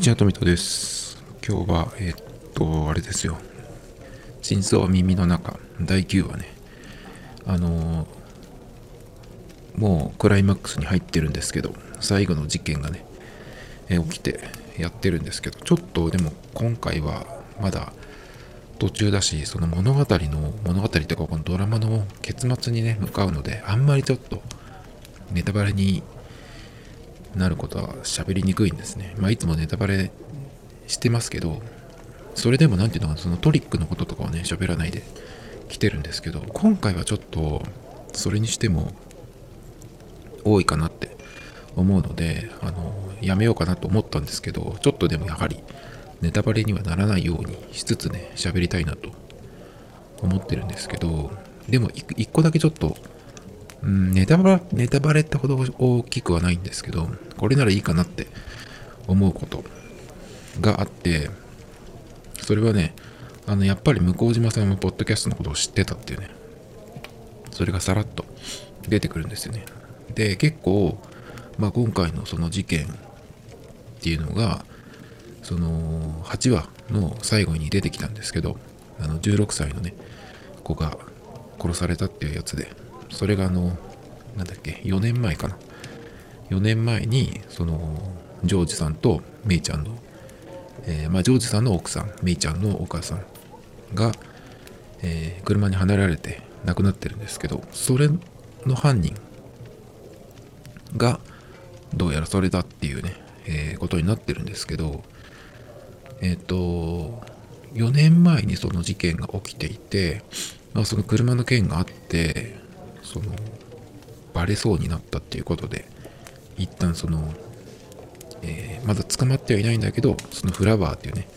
ちは、とみとです。今日は、え、っと、あれですよ。真相は耳の中、第9話ね。あのー、もうクライマックスに入ってるんですけど、最後の事件がね、え、起きてやってるんですけど、ちょっとでも今回はまだ途中だし、その物語の、物語とかこのドラマの結末にね、向かうので、あんまりちょっとネタバレになることは喋りにくいんですね。まあ、いつもネタバレしてますけど、それでも何ていうのかな、そのトリックのこととかはね、喋らないで来てるんですけど、今回はちょっと、それにしても、多いかなって思うので、あの、やめようかなと思ったんですけど、ちょっとでもやはり、ネタバレにはならないようにしつつね、喋りたいなと思ってるんですけど、でも一個だけちょっとうん、ネタバレ、ネタバレってほど大きくはないんですけど、これならいいかなって思うことがあって、それはね、あの、やっぱり向島さんもポッドキャストのことを知ってたっていうね、それがさらっと出てくるんですよね。で、結構、まあ、今回のその事件っていうのが、その8話の最後に出てきたんですけど、あの16歳のね、子が殺されたっていうやつで、それがあの、なんだっけ、4年前かな。4年前に、その、ジョージさんとメイちゃんの、えー、まあ、ジョージさんの奥さん、メイちゃんのお母さんが、えー、車にはねられて亡くなってるんですけど、それの犯人が、どうやらそれだっていうね、えー、ことになってるんですけど、えっ、と、4年前にその事件が起きていて、まあ、その車の件があって、そのバレそうになったっていうことで一旦その、えー、まだ捕まってはいないんだけどそのフラワーっていうね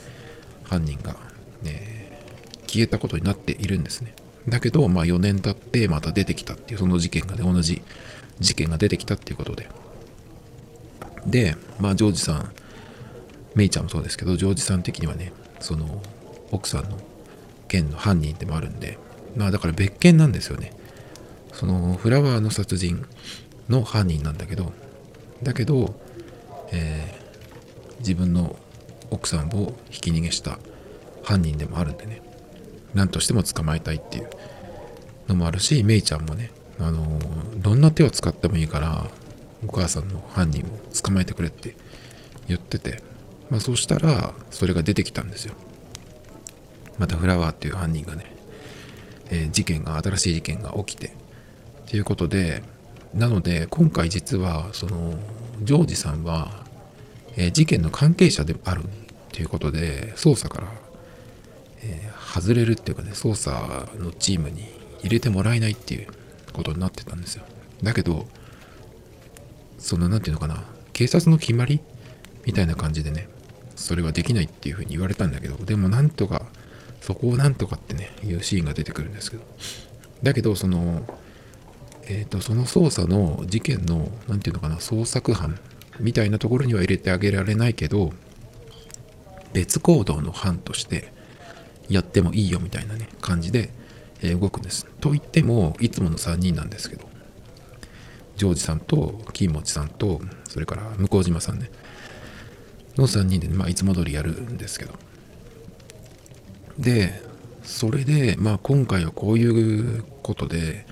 犯人が、ね、消えたことになっているんですね。だけどまあ4年経ってまた出てきたっていうその事件がね同じ事件が出てきたっていうことで。でまあジョージさんメイちゃんもそうですけどジョージさん的にはねその奥さんの件の犯人でもあるんでまあだから別件なんですよね。そのフラワーの殺人の犯人なんだけどだけど、えー、自分の奥さんをひき逃げした犯人でもあるんでね。何としても捕まえたいっていうのもあるしメイちゃんもねあのどんな手を使ってもいいからお母さんの犯人を捕まえてくれって言っててまあそうしたらそれが出てきたんですよ。またフラワーっていう犯人がね、えー、事件が新しい事件が起きてということでなので今回実はそのジョージさんは、えー、事件の関係者であるということで捜査から、えー、外れるっていうかね捜査のチームに入れてもらえないっていうことになってたんですよ。だけどその何て言うのかな警察の決まりみたいな感じでねそれはできないっていうふうに言われたんだけどでもなんとかそこをなんとかってねいうシーンが出てくるんですけど。だけどそのえーと、その捜査の事件の何て言うのかな捜索班みたいなところには入れてあげられないけど別行動の班としてやってもいいよみたいなね感じで、えー、動くんです。と言ってもいつもの3人なんですけどジョージさんと金持さんとそれから向島さんねの3人で、まあ、いつも通りやるんですけどでそれでまあ今回はこういうことで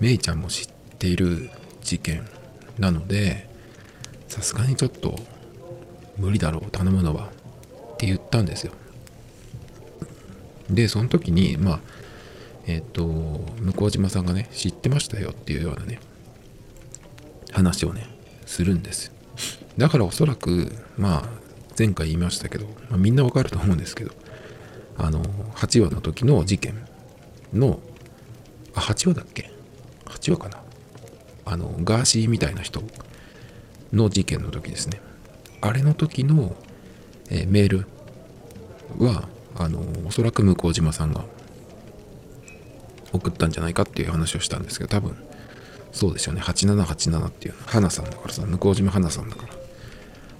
メイちゃんも知っている事件なのでさすがにちょっと無理だろう頼むのはって言ったんですよ。でその時にまあえっ、ー、と向島さんがね知ってましたよっていうようなね話をねするんです。だからおそらくまあ前回言いましたけど、まあ、みんなわかると思うんですけどあの8話の時の事件のあ8話だっけ8話かな。あのガーシーみたいな人。の事件の時ですね。あれの時の、えー、メールはあのおそらく向島さんが送ったんじゃないかっていう話をしたんですけど多分そうですよね。8787っていう花さんだからさ向島花さんだから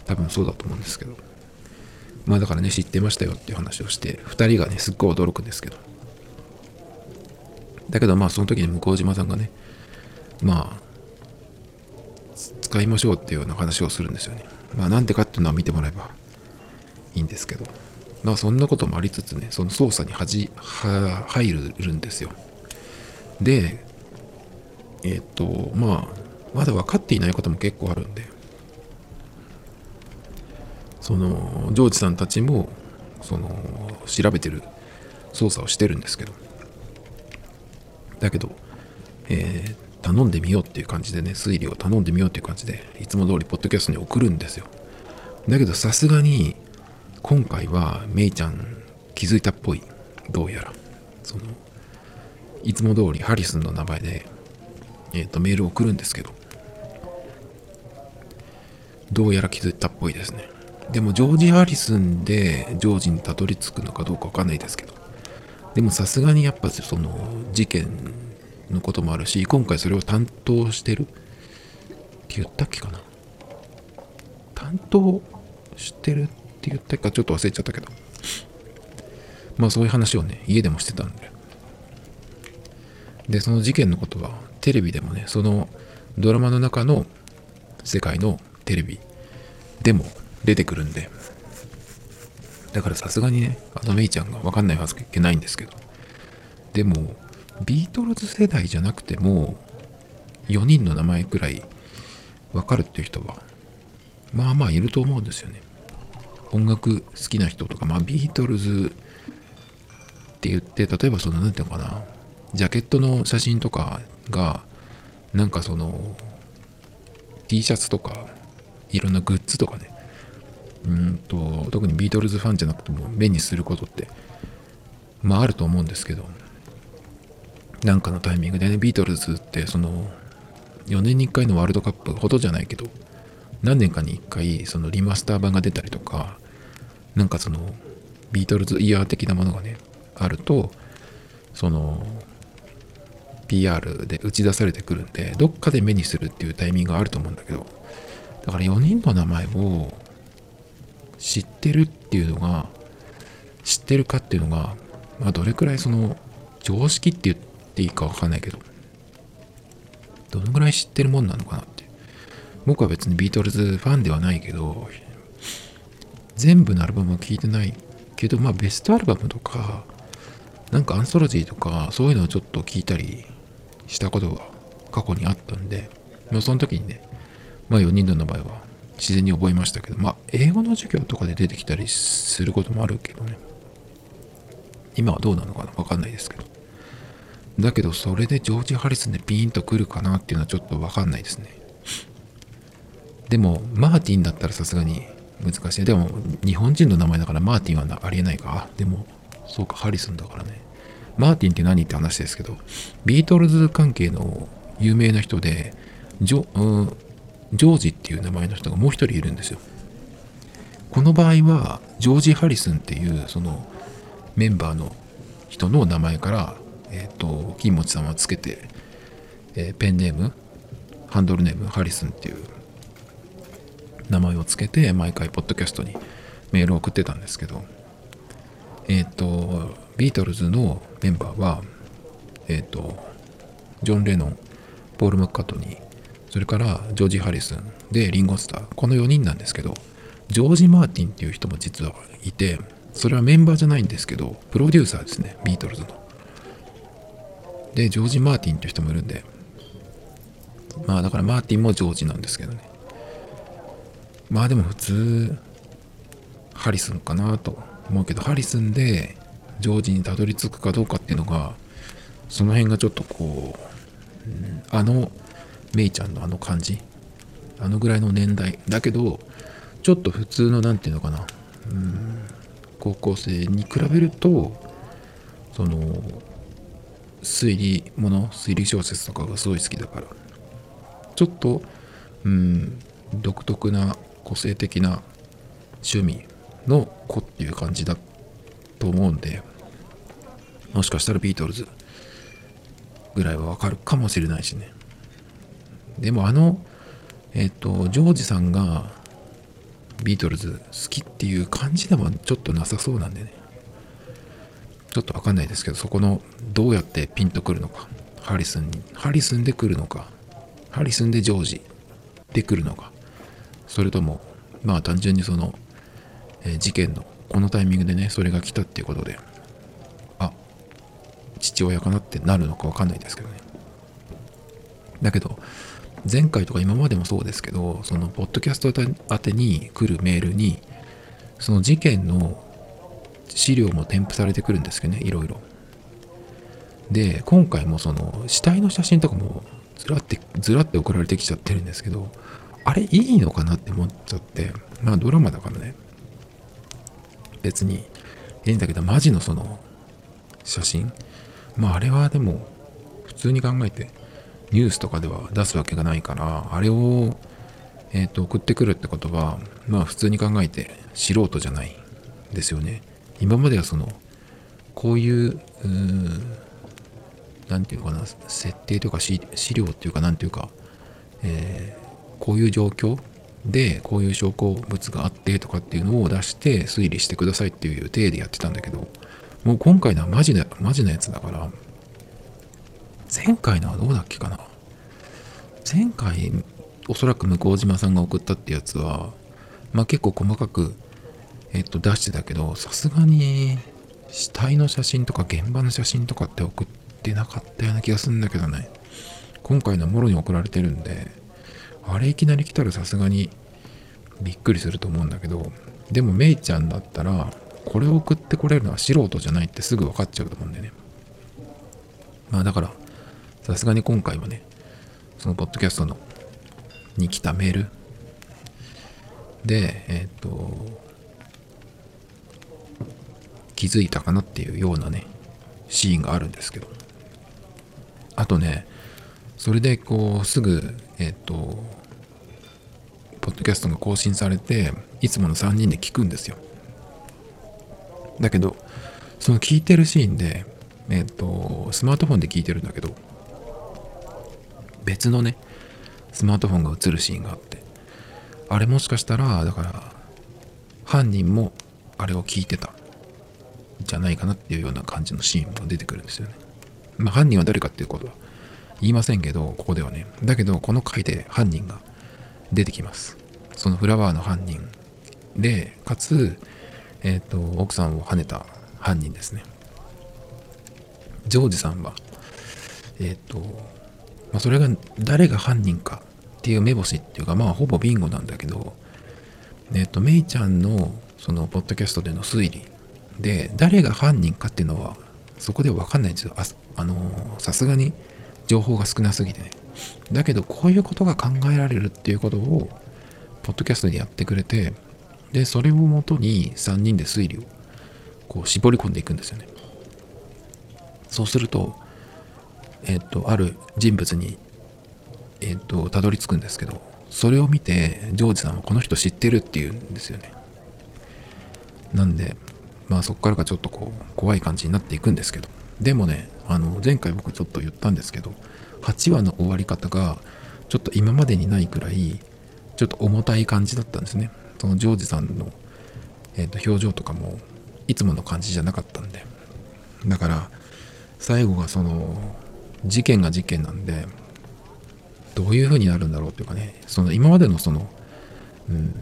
多分そうだと思うんですけど。まあだからね知ってましたよっていう話をして2人がねすっごい驚くんですけど。だけどまあその時に向島さんがねまあ使いましょうっていうような話をするんですよね。まあなんでかっていうのは見てもらえばいいんですけど。まあそんなこともありつつねその操作にはじは入るんですよ。でえっ、とまあまだ分かっていないことも結構あるんで。そのジョージさんたちもその調べてる操作をしてるんですけど。だけど、えー、頼んでみようっていう感じでね推理を頼んでみようっていう感じでいつも通りポッドキャストに送るんですよ。だけどさすがに今回はメイちゃん気づいたっぽい。どうやら。そのいつも通りハリスンの名前で、えーと、メールを送るんですけど。どうやら気づいたっぽいですね。でもジョージ・ハリスンでジョージにたどり着くのかどうかわかんないですけど。でもさすがにやっぱその事件のこともあるし今回それを担当してるって言ったっけかな？担当してるって言ったかちょっと忘れちゃったけど。まあそういう話をね家でもしてたんででその事件のことはテレビでもねそのドラマの中の世界のテレビでも出てくるんで。だからさすがにねあのメイちゃんが分かんないはずいけないんですけど。でもビートルズ世代じゃなくても4人の名前くらい分かるっていう人はまあまあいると思うんですよね。音楽好きな人とかまあビートルズって言って例えばその何ていうのかなジャケットの写真とかがなんかその T シャツとかいろんなグッズとかねうんと特にビートルズファンじゃなくても目にすることってまああると思うんですけどなんかのタイミングでねビートルズってその4年に1回のワールドカップほどじゃないけど何年かに1回そのリマスター版が出たりとかなんかそのビートルズイヤー的なものがねあるとその PR で打ち出されてくるんでどっかで目にするっていうタイミングがあると思うんだけどだから4人の名前を知ってるっていうのが知ってるかっていうのが、まあ、どれくらいその常識って言っていいかわかんないけどどのぐらい知ってるもんなのかなって僕は別にビートルズファンではないけど全部のアルバムは聴いてないけどまあベストアルバムとかなんかアンソロジーとかそういうのをちょっと聞いたりしたことが過去にあったんで、まあ、その時にねまあ4人の名前は自然に覚えましたけど、まあ、英語の授業とかで出てきたりすることもあるけどね。今はどうなのかな？わかんないですけど。だけど、それでジョージ・ハリスンでピーンと来るかなっていうのはちょっとわかんないですね。でも、マーティンだったらさすがに難しい。でも、日本人の名前だからマーティンはありえないか。でも、そうか、ハリスンだからね。マーティンって何って話ですけど、ビートルズ関係の有名な人で、ジョ、うんジョージっていう名前の人がもう一人いるんですよ。この場合は、ジョージ・ハリスンっていうそのメンバーの人の名前から、えっ、ー、と、金持さんはつけて、えー、ペンネーム、ハンドルネーム、ハリスンっていう名前をつけて、毎回、ポッドキャストにメールを送ってたんですけど、えっ、ー、と、ビートルズのメンバーは、えっ、と、ジョン・レノン、ポール・マッカートニー、それからジョージ・ハリスン。でリンゴスター。この4人なんですけどジョージ・マーティンっていう人も実はいてそれはメンバーじゃないんですけどプロデューサーですねビートルズの。でジョージ・マーティンっていう人もいるんでまあだからマーティンもジョージなんですけどね。まあでも普通ハリスンかなと思うけどハリスンでジョージにたどり着くかどうかっていうのがその辺がちょっとこう、あのメイちゃんのあの感じ。あのぐらいの年代。だけどちょっと普通の何て言うのかな。うん。高校生に比べるとその推理もの推理小説とかがすごい好きだから。ちょっとうん独特な個性的な趣味の子っていう感じだと思うんでもしかしたらビートルズぐらいはわかるかもしれないしね。でもあの、えっ、と、ジョージさんがビートルズ好きっていう感じでもちょっとなさそうなんでね。ちょっとわかんないですけど、そこのどうやってピンとくるのか。ハリスンに、ハリスンで来るのか。ハリスンでジョージで来るのか。それとも、まあ単純にその、えー、事件のこのタイミングでねそれが来たっていうことであ父親かなってなるのか分かんないですけどねだけど前回とか今までもそうですけどそのポッドキャスト宛てに来るメールにその事件の資料も添付されてくるんですけどねいろいろ。で今回もその死体の写真とかもずらってずらって送られてきちゃってるんですけどあれいいのかなって思っちゃってまあドラマだからね。別にいいんだけどマジのその写真。まああれはでも普通に考えてニュースとかでは出すわけがないからあれをえっ、ー、と送ってくるってことはまあ普通に考えて素人じゃないですよね。今まではそのこういう何て言うかな設定というか資料っていうか何ていうか、えー、こういう状況でこういう証拠物があってとかっていうのを出して推理してくださいっていう体でやってたんだけどもう今回のはマジなマジなやつだから前回のはどうだっけかな？前回おそらく向島さんが送ったってやつはまあ結構細かくえっと出してたけどさすがに死体の写真とか現場の写真とかって送ってなかったような気がするんだけどね。今回のもろに送られてるんであれいきなり来たらさすがにびっくりすると思うんだけどでもメイちゃんだったらこれを送ってこれるのは素人じゃないってすぐ分かっちゃうと思うんでね。まあだからさすがに今回はねそのポッドキャストのに来たメール。でえっ、ー、と気づいたかなっていうようなねシーンがあるんですけど。あとねそれでこうすぐえっ、ー、とポッドキャストが更新されていつもの3人で聞くんですよ。だけどその聞いてるシーンでえっ、ー、とスマートフォンで聞いてるんだけど別のねスマートフォンが映るシーンがあって。あれもしかしたらだから犯人もあれを聞いてた。じゃないかなっていうような感じのシーンも出てくるんですよね。まあ犯人は誰かっていうことは言いませんけどここではね。だけどこの回で犯人が出てきます。そのフラワーの犯人でかつえっ、ー、と奥さんをはねた犯人ですね。ジョージさんはえっ、ー、とまあ、それが誰が犯人かっていう目星っていうかまあほぼビンゴなんだけどえっ、とメイちゃんのそのポッドキャストでの推理で誰が犯人かっていうのはそこでは分かんないんですよ。ああのさすがに情報が少なすぎてね。だけどこういうことが考えられるっていうことをポッドキャストでやってくれてでそれをもとに3人で推理をこう絞り込んでいくんですよね。そうするとえっ、と、ある人物に、えっ、と、たどり着くんですけど、それを見て、ジョージさんはこの人知ってるって言うんですよね。なんで、まあそこからがちょっとこう、怖い感じになっていくんですけど、でもね、あの、前回僕ちょっと言ったんですけど、8話の終わり方が、ちょっと今までにないくらい、ちょっと重たい感じだったんですね。そのジョージさんの、えー、と表情とかも、いつもの感じじゃなかったんで。だから、最後がその、事件が事件なんでどういう風になるんだろうっていうかねその今までのそのうん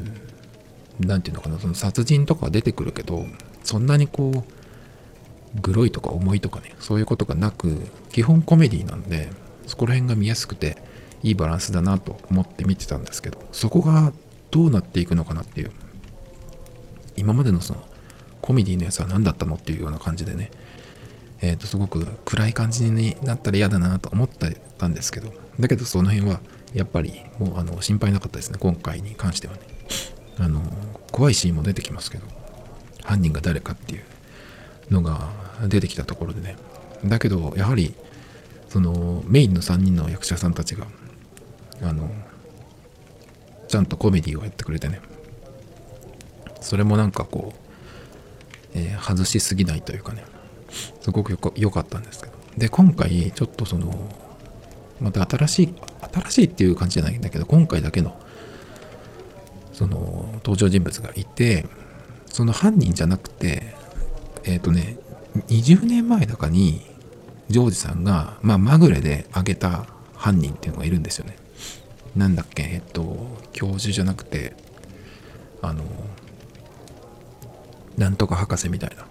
何て言うのかなその殺人とか出てくるけどそんなにこうグロいとか重いとかねそういうことがなく基本コメディなんでそこら辺が見やすくていいバランスだなと思って見てたんですけどそこがどうなっていくのかなっていう今までのそのコメディのやつは何だったのっていうような感じでねえー、とすごく暗い感じになったら嫌だなと思ってたんですけどだけどその辺はやっぱりもうあの心配なかったですね今回に関してはね。あの怖いシーンも出てきますけど犯人が誰かっていうのが出てきたところでね。だけどやはりそのメインの3人の役者さんたちがあのちゃんとコメディをやってくれてね。それもなんかこう、えー、外しすぎないというかね。すごく良かったんですけど。で、今回、ちょっとその、また新しい、新しいっていう感じじゃないんだけど、今回だけの、その、登場人物がいて、その犯人じゃなくて、えっ、ー、とね、20年前だかに、ジョージさんが、まあ、まぐれで挙げた犯人っていうのがいるんですよね。なんだっけ、えっと、教授じゃなくて、あの、なんとか博士みたいな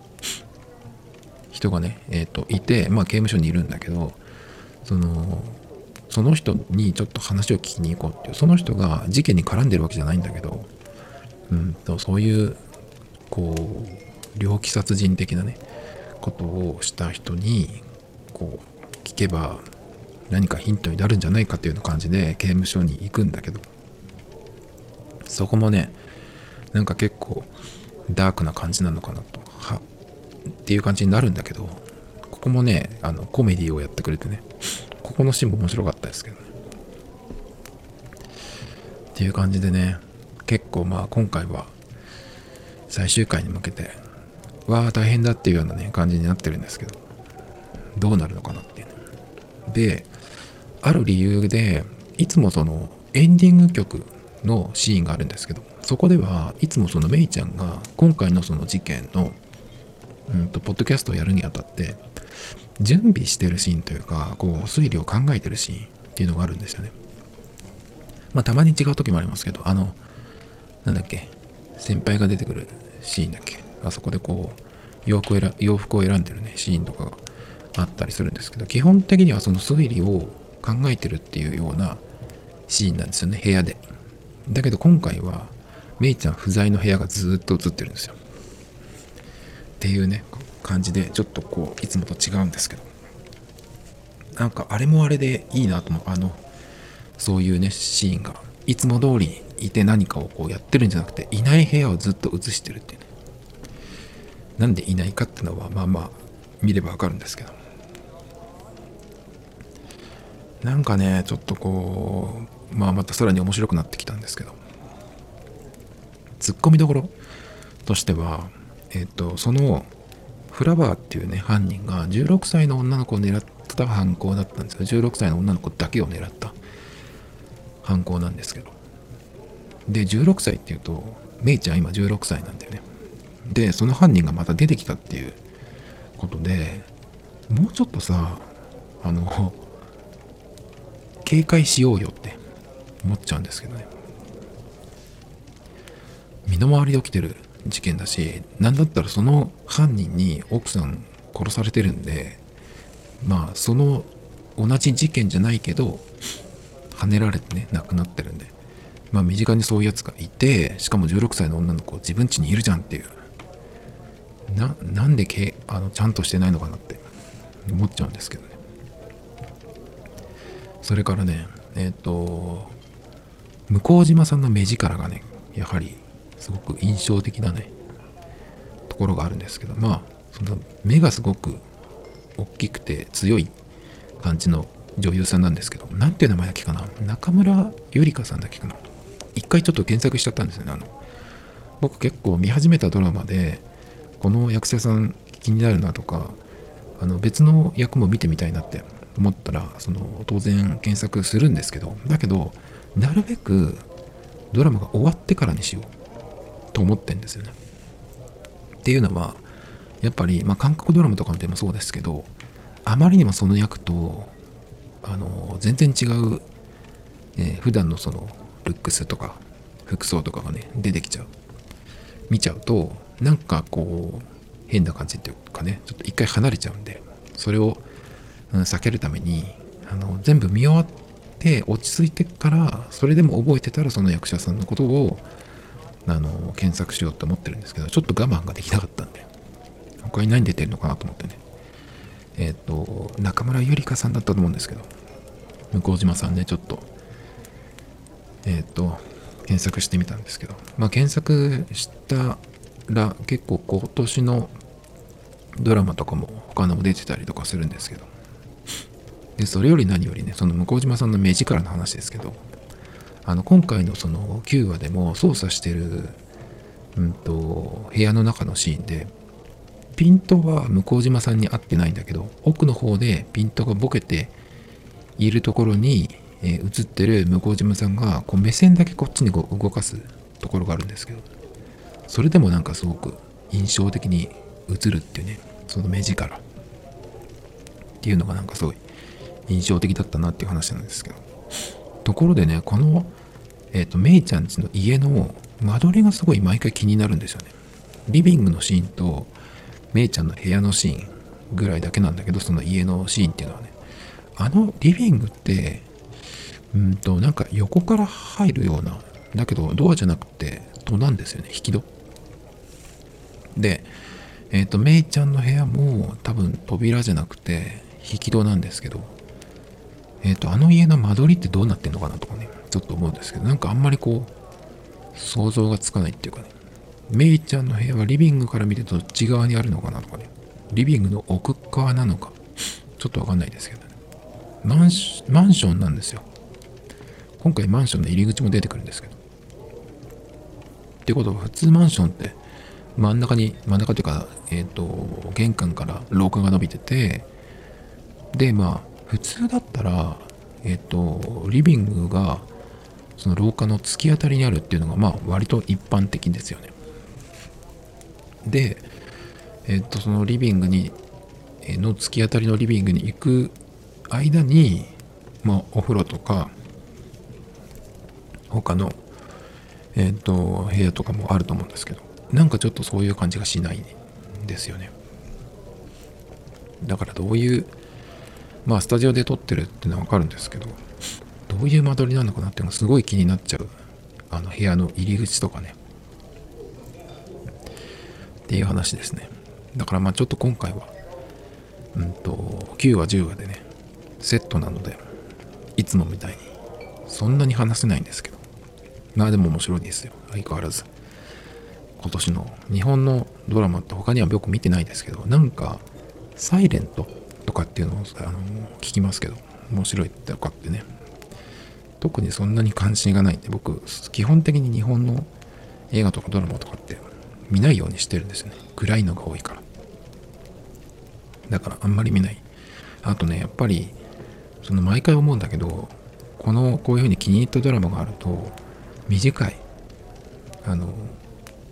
人がね、えっ、ー、と、いて、まあ、刑務所にいるんだけど、その、その人にちょっと話を聞きに行こうっていう、その人が事件に絡んでるわけじゃないんだけど、うんと、そういう、こう、猟奇殺人的なね、ことをした人に、こう、聞けば、何かヒントになるんじゃないかっていうような感じで刑務所に行くんだけど、そこもね、なんか結構ダークな感じなのかなと、っていう感じになるんだけど、ここもね、あの、コメディをやってくれてね、ここのシーンも面白かったですけどね。っていう感じでね、結構まあ今回は最終回に向けて、わあ大変だっていうようなね、感じになってるんですけど、どうなるのかなっていう、ね。で、ある理由で、いつもそのエンディング曲のシーンがあるんですけど、そこではいつもそのメイちゃんが今回のその事件の、うんと、ポッドキャストをやるにあたって、準備してるシーンというか、こう、推理を考えてるシーンっていうのがあるんですよね。まあ、たまに違う時もありますけど、あの、なんだっけ、先輩が出てくるシーンだっけ、あそこでこう、洋服を選洋服を選んでるね、シーンとかがあったりするんですけど、基本的にはその推理を考えてるっていうようなシーンなんですよね、部屋で。だけど今回は、メイちゃん不在の部屋がずっと映ってるんですよ。っていうね、感じで、ちょっとこう、いつもと違うんですけど。なんか、あれもあれでいいなと思う。あの、そういうね、シーンが。いつも通りいて何かをこうやってるんじゃなくて、いない部屋をずっと映してるっていうね。なんでいないかってのは、まあまあ、見ればわかるんですけど。なんかね、ちょっとこう、まあまたさらに面白くなってきたんですけど。ツッコミどころとしては、えっ、と、そのフラワーっていうね、犯人が16歳の女の子を狙った犯行だったんですよ。16歳の女の子だけを狙った犯行なんですけど。で、16歳っていうと、メイちゃん今16歳なんだよね。で、その犯人がまた出てきたっていうことで、もうちょっとさ、あの、警戒しようよって思っちゃうんですけどね。身の回りで起きてる事件だし何だったらその犯人に奥さん殺されてるんでまあその同じ事件じゃないけど跳ねられてね亡くなってるんで。まあ身近にそういうやつがいてしかも16歳の女の子自分家にいるじゃんっていう。ななんでけあのちゃんとしてないのかなって思っちゃうんですけどね。それからねえっ、ー、と向島さんの目力がねやはりすごく印象的なねところがあるんですけどまあその目がすごく大きくて強い感じの女優さんなんですけど何ていう名前だっけかな？中村ゆりかさんだっけかな？一回ちょっと検索しちゃったんですよねあの僕結構見始めたドラマでこの役者さん気になるなとかあの別の役も見てみたいなって思ったらその当然検索するんですけどだけどなるべくドラマが終わってからにしよう。と思ってんですよね。っていうのはやっぱり、まあ、韓国ドラマとかでもそうですけどあまりにもその役とあの全然違う、えー、普段のそのルックスとか服装とかがね出てきちゃう見ちゃうとなんかこう変な感じっていうかねちょっと一回離れちゃうんでそれを、うん、避けるためにあの全部見終わって落ち着いてからそれでも覚えてたらその役者さんのことをあの検索しようと思ってるんですけどちょっと我慢ができなかったんで他に何出てるのかなと思ってね。えっ、ー、と中村ゆりかさんだったと思うんですけど向島さんねちょっとえっ、ー、と検索してみたんですけどまあ検索したら結構今年のドラマとかも他のも出てたりとかするんですけどでそれより何よりねその向島さんの目力の話ですけどあの今回のその9話でも操作してる、うんと、部屋の中のシーンでピントは向島さんに合ってないんだけど奥の方でピントがボケているところに、えー、映ってる向島さんがこう目線だけこっちにこう動かすところがあるんですけどそれでもなんかすごく印象的に映るっていうねその目力っていうのがなんかすごい印象的だったなっていう話なんですけど。ところでねこのえっ、ー、と、メイちゃんちの家の間取りがすごい毎回気になるんですよね。リビングのシーンとめいちゃんの部屋のシーンぐらいだけなんだけどその家のシーンっていうのはねあのリビングってうんとなんか横から入るようなだけどドアじゃなくて戸なんですよね引き戸でえっ、ー、とめいちゃんの部屋も多分扉じゃなくて引き戸なんですけどえっ、ー、とあの家の間取りってどうなってんのかなとかねちょっと思うんですけどなんかあんまりこう想像がつかないっていうかねめいちゃんの部屋はリビングから見てどっち側にあるのかなとかねリビングの奥側なのかちょっとわかんないですけどね。マンシマンションなんですよ。今回マンションの入り口も出てくるんですけど。ってことは普通マンションって真ん中に真ん中というかえっ、ー、と玄関から廊下が伸びててでまあ普通だったらえっ、とリビングがその廊下の突き当たりにあるっていうのがまあ割と一般的ですよね。でえっ、とそのリビングにの突き当たりのリビングに行く間にまあお風呂とか他のえっ、と部屋とかもあると思うんですけどなんかちょっとそういう感じがしないんですよね。だからどういうまあスタジオで撮ってるってのはわかるんですけどどういう間取りなのかなっていうのがすごい気になっちゃう。あの部屋の入り口とかね。っていう話ですね。だからまあちょっと今回はうんと9話10話でねセットなのでいつもみたいにそんなに話せないんですけど。まあでも面白いですよ。相変わらず。今年の日本のドラマって他にはよく見てないですけどなんかサイレントとかっていうのをあの聞きますけど面白いってかってね。特にそんなに関心がないんで僕基本的に日本の映画とかドラマとかって見ないようにしてるんですよね。暗いのが多いから。だからあんまり見ない。あとねやっぱりその毎回思うんだけどこのこういうふうに気に入ったドラマがあると短い。あの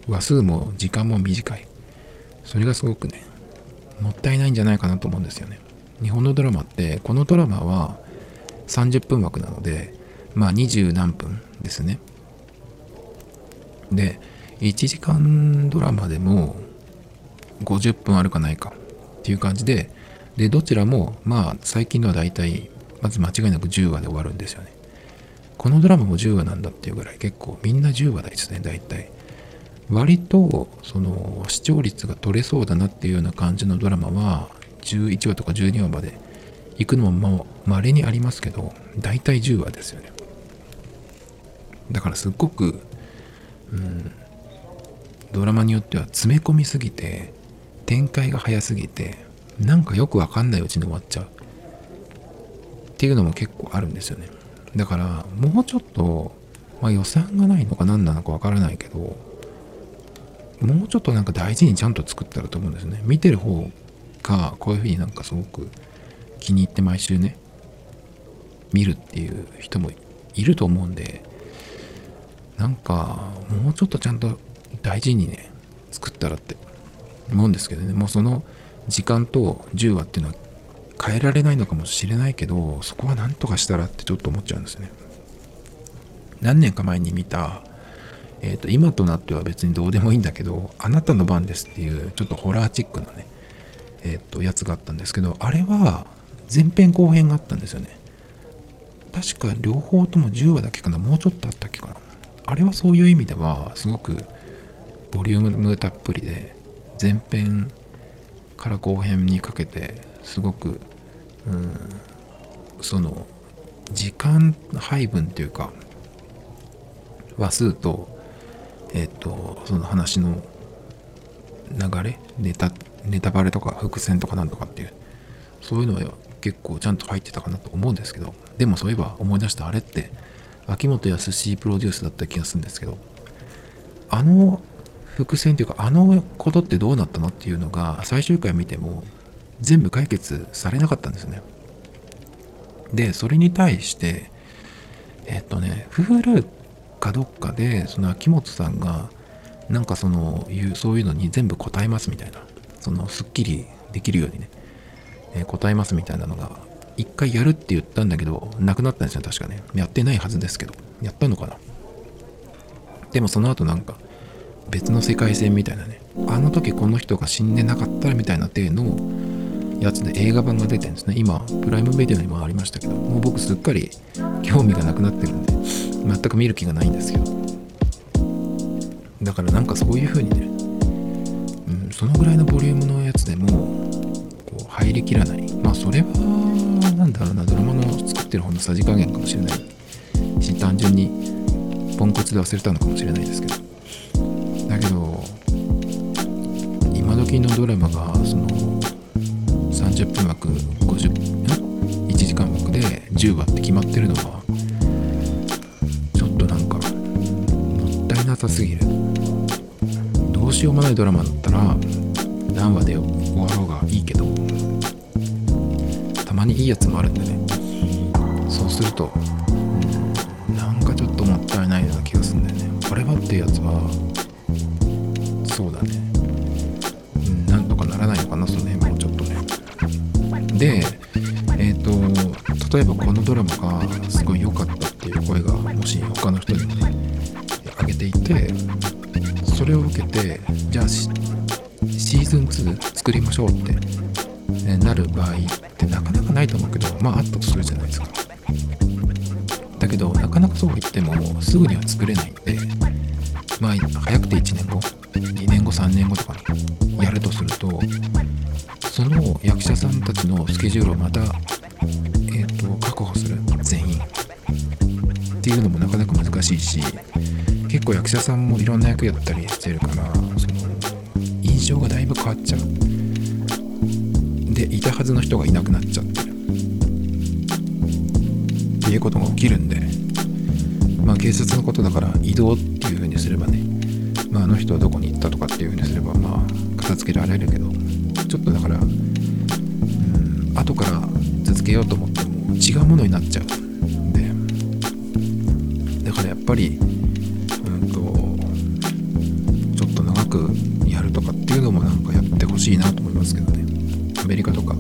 話数も時間も短い。それがすごくねもったいないんじゃないかなと思うんですよね。日本のドラマってこのドラマは30分枠なのでまあ20何分ですね。で1時間ドラマでも50分あるかないかっていう感じででどちらもまあ最近のは大体まず間違いなく10話で終わるんですよね。このドラマも10話なんだっていうぐらい結構みんな10話ですね大体。割とその視聴率が取れそうだなっていうような感じのドラマは11話とか12話まで行くのもまれにありますけど大体10話ですよね。だからすっごくうんドラマによっては詰め込みすぎて展開が早すぎてなんかよくわかんないうちに終わっちゃう。っていうのも結構あるんですよね。だからもうちょっと、まあ、予算がないのか何なのかわからないけどもうちょっとなんか大事にちゃんと作ったらと思うんですね。見てる方がこういうふうになんかすごく気に入って毎週ね見るっていう人もいると思うんでなんかもうちょっとちゃんと大事にね作ったらって思うんですけどね。もうその時間と10話っていうのは変えられないのかもしれないけどそこは何とかしたらってちょっと思っちゃうんですね。何年か前に見たえっ、ー、と今となっては別にどうでもいいんだけどあなたの番ですっていうちょっとホラーチックなねえっ、とやつがあったんですけどあれは前編後編があったんですよね。確か両方とも10話だけかな。もうちょっとあったっけかな。あれはそういう意味ではすごくボリュームたっぷりで前編から後編にかけてすごく、うん、その時間配分というか話数とえっ、ー、とその話の流れネタネタバレとか伏線とかなんとかっていうそういうのは結構ちゃんと入ってたかなと思うんですけどでもそういえば思い出したあれって秋元康プロデュースだった気がするんですけどあの伏線というかあのことってどうなったのっていうのが最終回見ても全部解決されなかったんですね。でそれに対してえっとね Hulu かどっかでその秋元さんがなんかそのそういうのに全部答えますみたいな。そのすっきりできるようにね、えー、答えますみたいなのが一回やるって言ったんだけどなくなったんですよ確かね。やってないはずですけど。やったのかな。でもその後なんか別の世界線みたいなね。あの時この人が死んでなかったらみたいな体のやつで映画版が出てるんですね。今プライムビデオにもありましたけど。もう僕すっかり興味がなくなってるんで全く見る気がないんですけど。だからなんかそういう風にね、そのぐらいのボリュームのやつでもこう入りきらない。まあそれはなんだろうな。ドラマの作ってる方のさじ加減かもしれない。し単純にポンコツで忘れたのかもしれないですけど。だけど今時のドラマがその30分枠50分1時間枠で10話って決まってるのはちょっとなんかもったいなさすぎる。しようもないドラマだったら何話で終わろうがいいけどたまにいいやつもあるんでね。そうするとなんかちょっともったいないような気がするんだよね。これはっていうやつはそうだね。なんとかならないのかなその辺もうちょっとね。でえっ、と例えばこのドラマがすごい良かったっていう声がもし他の作りましょうって、なる場合ってなかなかないと思うけどまああったとするじゃないですか。だけどなかなかそうは言ってもすぐには作れないんでまあ早くて1年後2年後3年後とかにやるとするとその役者さんたちのスケジュールをまた、えー、と確保する全員。っていうのもなかなか難しいし結構役者さんもいろんな役やったりしてるからその印象がだいぶ変わっちゃう。でいたはずの人がいなくなっちゃってる。っていうことが起きるんでまあ警察のことだから移動っていう風にすればねまああの人はどこに行ったとかっていう風にすればまあ片付けられるけどちょっとだからうん後から続けようと思っても違うものになっちゃうんでだからやっぱりうんとちょっと長くやるとかっていうのもなんかやってほしいなと思いますけどね。アメリカとか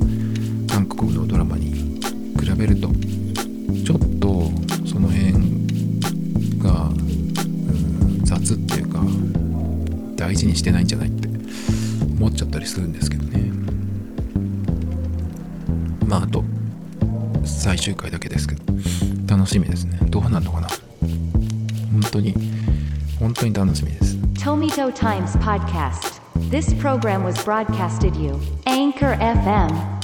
韓国のドラマに比べるとちょっとその辺が、雑っていうか大事にしてないんじゃないって思っちゃったりするんですけどねまああと最終回だけですけど楽しみですねどうなるのかな本当に本当に楽しみです Tomito Times Podcast. This program was broadcasted you. Anchor FM.